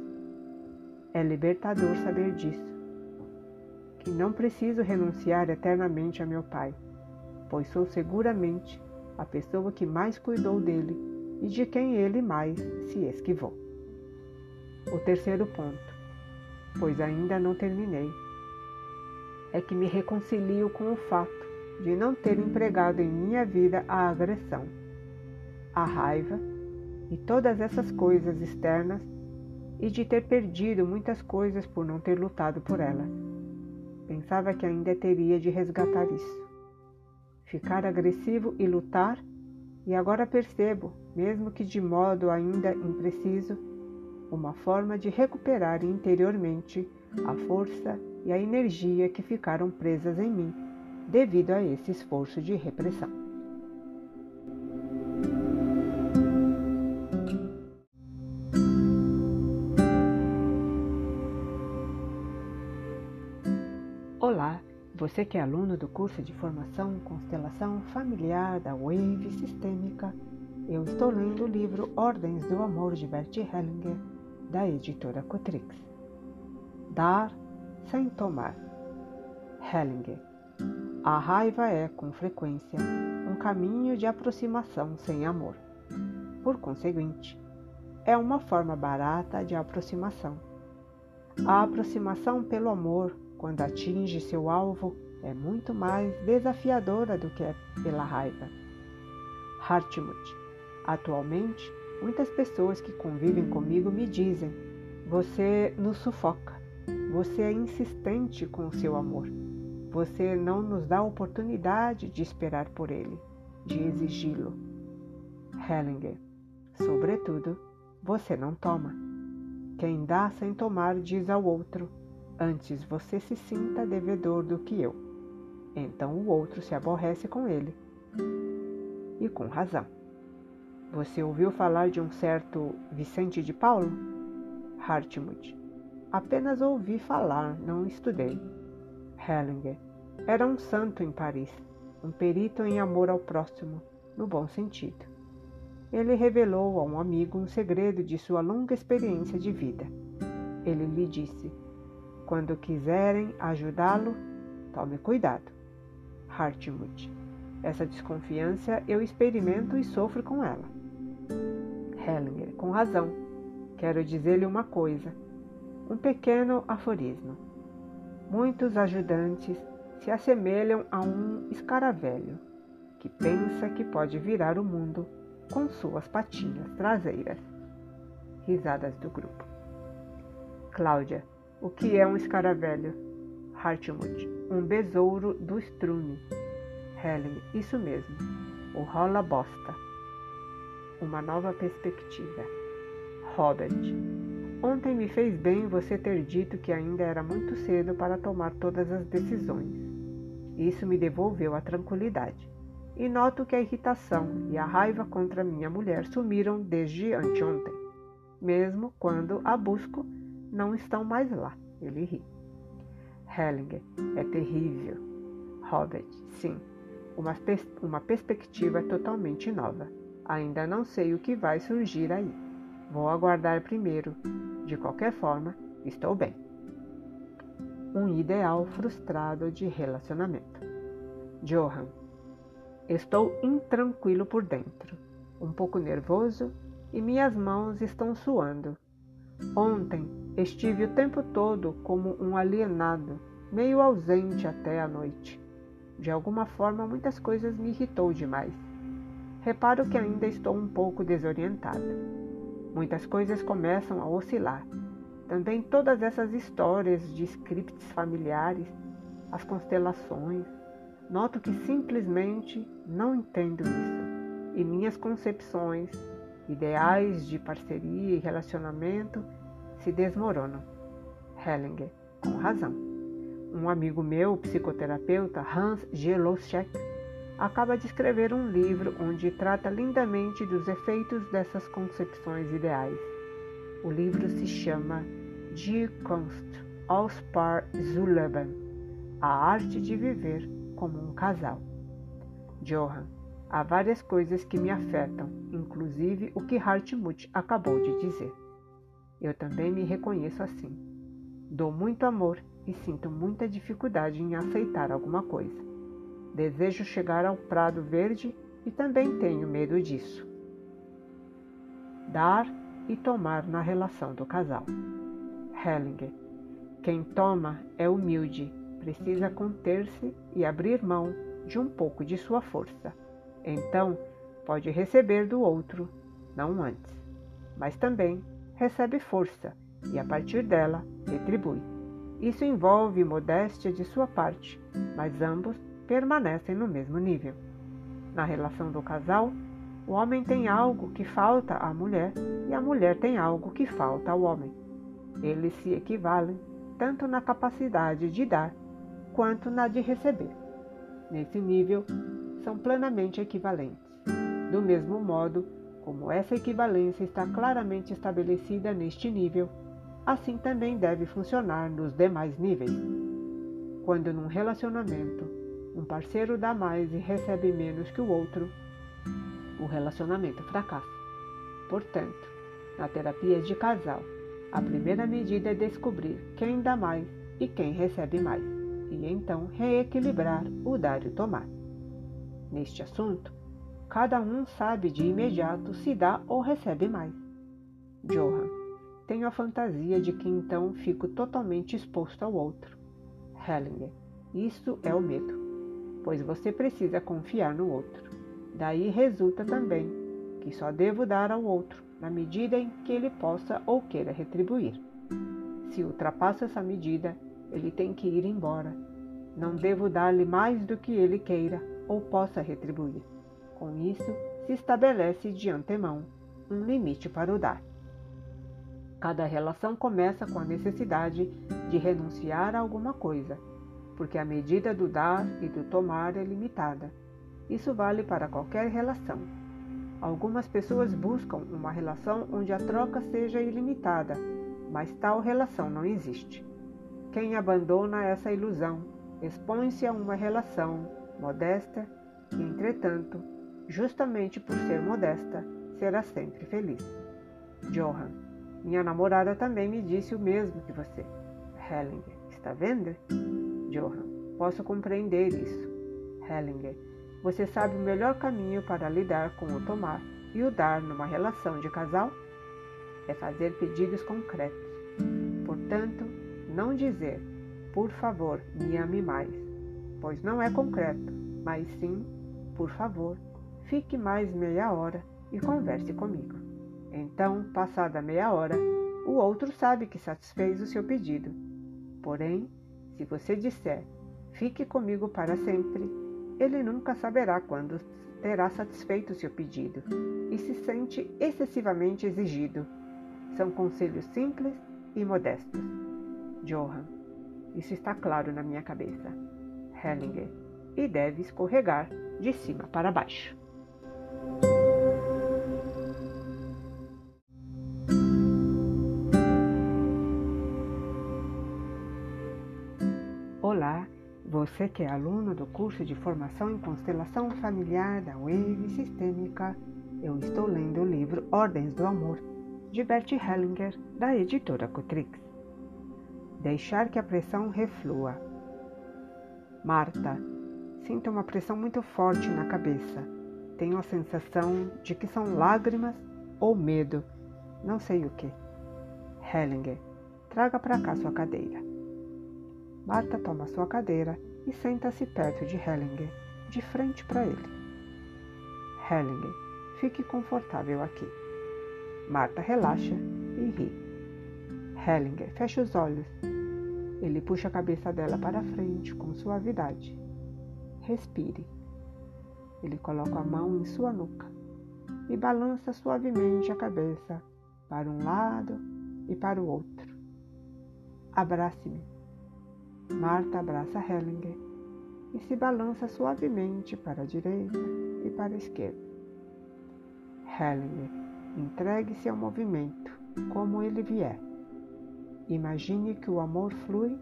É libertador saber disso, que não preciso renunciar eternamente a meu pai, pois sou seguramente a pessoa que mais cuidou dele e de quem ele mais se esquivou. O terceiro ponto, pois ainda não terminei, é que me reconcilio com o fato de não ter empregado em minha vida a agressão, a raiva e todas essas coisas externas e de ter perdido muitas coisas por não ter lutado por elas. Pensava que ainda teria de resgatar isso. Ficar agressivo e lutar, e agora percebo, mesmo que de modo ainda impreciso, uma forma de recuperar interiormente a força e a energia que ficaram presas em mim devido a esse esforço de repressão. Você que é aluno do curso de formação Constelação Familiar da Wave Sistêmica, eu estou lendo o livro Ordens do Amor de Bert Hellinger, da editora Cotrix. Dar sem tomar. Hellinger. A raiva é, com frequência, um caminho de aproximação sem amor. Por conseguinte, é uma forma barata de aproximação. A aproximação pelo amor, quando atinge seu alvo, é muito mais desafiadora do que é pela raiva. Hartmut. Atualmente, muitas pessoas que convivem comigo me dizem: Você nos sufoca, você é insistente com o seu amor. Você não nos dá a oportunidade de esperar por ele, de exigi-lo. Hellinger, sobretudo você não toma. Quem dá sem tomar diz ao outro: Antes você se sinta devedor do que eu. Então o outro se aborrece com ele. E com razão. Você ouviu falar de um certo Vicente de Paulo? Hartmut. Apenas ouvi falar, não estudei. Hellinger. Era um santo em Paris, um perito em amor ao próximo, no bom sentido. Ele revelou a um amigo um segredo de sua longa experiência de vida. Ele lhe disse: Quando quiserem ajudá-lo, tome cuidado. Hartmut. Essa desconfiança eu experimento e sofro com ela. Hellinger, com razão. Quero dizer-lhe uma coisa. Um pequeno aforismo. Muitos ajudantes se assemelham a um escaravelho que pensa que pode virar o mundo com suas patinhas traseiras. Risadas do grupo. Cláudia, o que é um escaravelho? Hartmut, um besouro do estrume. Helen, isso mesmo, o rola bosta. Uma nova perspectiva. Robert, ontem me fez bem você ter dito que ainda era muito cedo para tomar todas as decisões. Isso me devolveu a tranquilidade. E noto que a irritação e a raiva contra minha mulher sumiram desde anteontem. Mesmo quando a busco, não estão mais lá. Ele ri. Hellinger, é terrível. Robert, sim, uma, pers uma perspectiva totalmente nova. Ainda não sei o que vai surgir aí. Vou aguardar primeiro. De qualquer forma, estou bem. Um ideal frustrado de relacionamento. Johan, estou intranquilo por dentro, um pouco nervoso e minhas mãos estão suando. Ontem estive o tempo todo como um alienado, meio ausente até a noite. De alguma forma, muitas coisas me irritou demais. Reparo que ainda estou um pouco desorientada. Muitas coisas começam a oscilar. Também todas essas histórias de scripts familiares, as constelações. Noto que simplesmente não entendo isso. E minhas concepções, ideais de parceria e relacionamento se desmoronam. Hellinger, com razão. Um amigo meu, psicoterapeuta, Hans Geloschek, acaba de escrever um livro onde trata lindamente dos efeitos dessas concepções ideais. O livro se chama Die Kunst aus Paar zu leben, a arte de viver como um casal. Johann, há várias coisas que me afetam, inclusive o que Hartmut acabou de dizer. Eu também me reconheço assim. Dou muito amor e sinto muita dificuldade em aceitar alguma coisa. Desejo chegar ao prado verde e também tenho medo disso. Dar e tomar na relação do casal. Hellinger. Quem toma é humilde, precisa conter-se e abrir mão de um pouco de sua força. Então, pode receber do outro, não antes, mas também recebe força e, a partir dela, retribui. Isso envolve modéstia de sua parte, mas ambos permanecem no mesmo nível. Na relação do casal, o homem tem algo que falta à mulher e a mulher tem algo que falta ao homem. Eles se equivalem tanto na capacidade de dar quanto na de receber. Nesse nível, são plenamente equivalentes. Do mesmo modo, como essa equivalência está claramente estabelecida neste nível, assim também deve funcionar nos demais níveis. Quando num relacionamento um parceiro dá mais e recebe menos que o outro, o relacionamento fracassa. Portanto, na terapia de casal, a primeira medida é descobrir quem dá mais e quem recebe mais, e então reequilibrar o dar e tomar. Neste assunto, cada um sabe de imediato se dá ou recebe mais. Johan tenho a fantasia de que então fico totalmente exposto ao outro. Hellinger, isso é o medo, pois você precisa confiar no outro. Daí resulta também que só devo dar ao outro na medida em que ele possa ou queira retribuir. Se ultrapassa essa medida, ele tem que ir embora. Não devo dar-lhe mais do que ele queira ou possa retribuir. Com isso, se estabelece de antemão um limite para o dar. Cada relação começa com a necessidade de renunciar a alguma coisa, porque a medida do dar e do tomar é limitada. Isso vale para qualquer relação. Algumas pessoas buscam uma relação onde a troca seja ilimitada, mas tal relação não existe. Quem abandona essa ilusão expõe-se a uma relação modesta e, entretanto, justamente por ser modesta, será sempre feliz. Johan, minha namorada também me disse o mesmo que você. Hellinger, está vendo? Johan, posso compreender isso. Hellinger, você sabe o melhor caminho para lidar com o tomar e o dar numa relação de casal? É fazer pedidos concretos. Portanto, não dizer, por favor, me ame mais, pois não é concreto, mas sim, por favor, fique mais meia hora e converse comigo. Então, passada meia hora, o outro sabe que satisfez o seu pedido. Porém, se você disser, fique comigo para sempre, ele nunca saberá quando terá satisfeito o seu pedido e se sente excessivamente exigido. São conselhos simples e modestos. Johan, isso está claro na minha cabeça. Hellinger, e deve escorregar de cima para baixo. Olá, você que é aluno do curso de formação em constelação familiar da Wave Sistêmica, eu estou lendo o livro Ordens do Amor, de Bert Hellinger, da editora Cotrix. Deixar que a pressão reflua. Marta, sinto uma pressão muito forte na cabeça. Tenho a sensação de que são lágrimas ou medo, não sei o que. Hellinger, traga para cá sua cadeira. Marta toma sua cadeira e senta-se perto de Hellinger, de frente para ele. Hellinger, fique confortável aqui. Marta relaxa e ri. Hellinger fecha os olhos. Ele puxa a cabeça dela para frente com suavidade. Respire. Ele coloca a mão em sua nuca e balança suavemente a cabeça para um lado e para o outro. Abrace-me. Marta abraça Hellinger e se balança suavemente para a direita e para a esquerda. Hellinger, entregue-se ao movimento, como ele vier. Imagine que o amor flui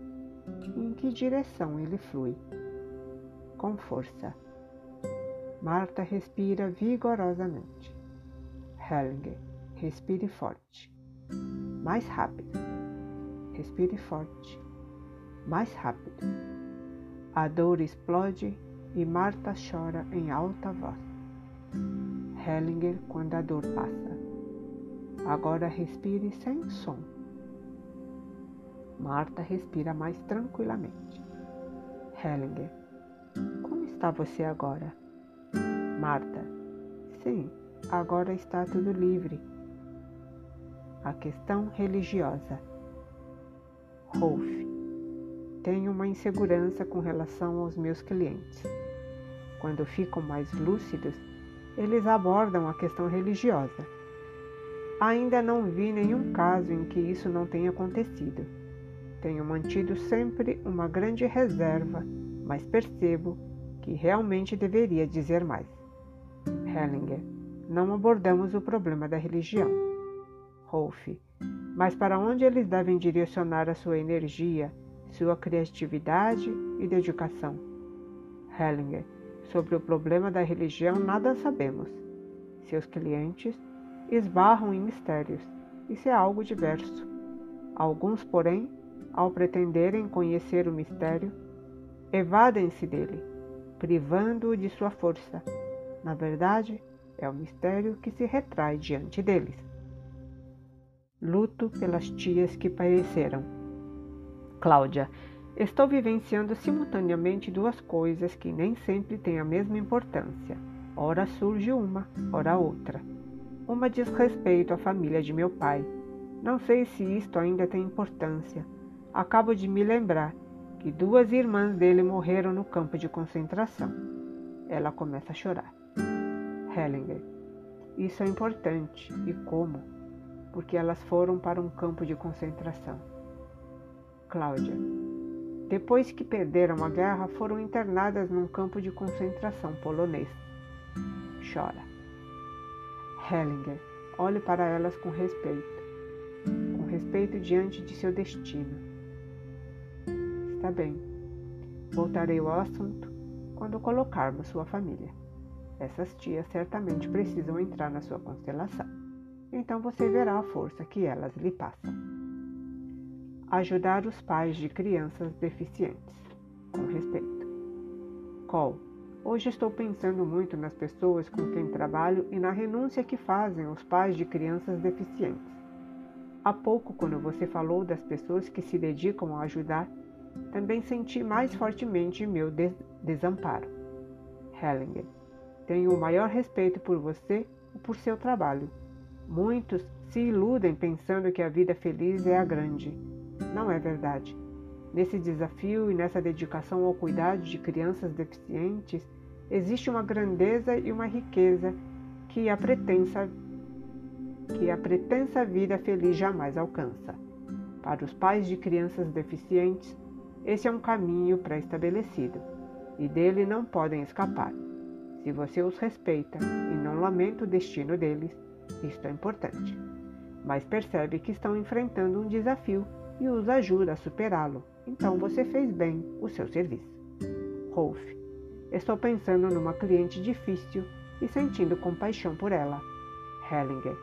e em que direção ele flui. Com força. Marta respira vigorosamente. Hellinger, respire forte. Mais rápido. Respire forte mais rápido. A dor explode e Marta chora em alta voz. Hellinger quando a dor passa. Agora respire sem som. Marta respira mais tranquilamente. Hellinger, como está você agora? Marta, sim, agora está tudo livre. A questão religiosa. Rolf, tenho uma insegurança com relação aos meus clientes. Quando ficam mais lúcidos, eles abordam a questão religiosa. Ainda não vi nenhum caso em que isso não tenha acontecido. Tenho mantido sempre uma grande reserva, mas percebo que realmente deveria dizer mais. Hellinger, não abordamos o problema da religião. Rolf, mas para onde eles devem direcionar a sua energia sua criatividade e dedicação. Hellinger, sobre o problema da religião nada sabemos. Seus clientes esbarram em mistérios. Isso é algo diverso. Alguns, porém, ao pretenderem conhecer o mistério, evadem-se dele, privando-o de sua força. Na verdade, é o mistério que se retrai diante deles. Luto pelas tias que pereceram. Cláudia, estou vivenciando simultaneamente duas coisas que nem sempre têm a mesma importância. Ora surge uma, ora outra. Uma diz respeito à família de meu pai. Não sei se isto ainda tem importância. Acabo de me lembrar que duas irmãs dele morreram no campo de concentração. Ela começa a chorar. Hellinger, isso é importante. E como? porque elas foram para um campo de concentração. Cláudia. Depois que perderam a guerra, foram internadas num campo de concentração polonês. Chora. Hellinger. Olhe para elas com respeito. Com respeito diante de seu destino. Está bem. Voltarei ao assunto quando colocarmos sua família. Essas tias certamente precisam entrar na sua constelação. Então você verá a força que elas lhe passam. Ajudar os pais de crianças deficientes. Com respeito. Col. Hoje estou pensando muito nas pessoas com quem trabalho e na renúncia que fazem os pais de crianças deficientes. Há pouco, quando você falou das pessoas que se dedicam a ajudar, também senti mais fortemente meu des desamparo. Hellinger. Tenho o maior respeito por você e por seu trabalho. Muitos se iludem pensando que a vida feliz é a grande. Não é verdade. Nesse desafio e nessa dedicação ao cuidado de crianças deficientes, existe uma grandeza e uma riqueza que a pretensa que a pretensa vida feliz jamais alcança. Para os pais de crianças deficientes, esse é um caminho pré-estabelecido e dele não podem escapar. Se você os respeita e não lamenta o destino deles, isto é importante. Mas percebe que estão enfrentando um desafio e os ajuda a superá-lo. Então você fez bem o seu serviço. Rolf, estou pensando numa cliente difícil e sentindo compaixão por ela. Hellinger,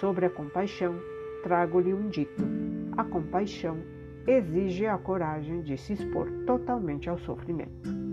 sobre a compaixão, trago-lhe um dito. A compaixão exige a coragem de se expor totalmente ao sofrimento.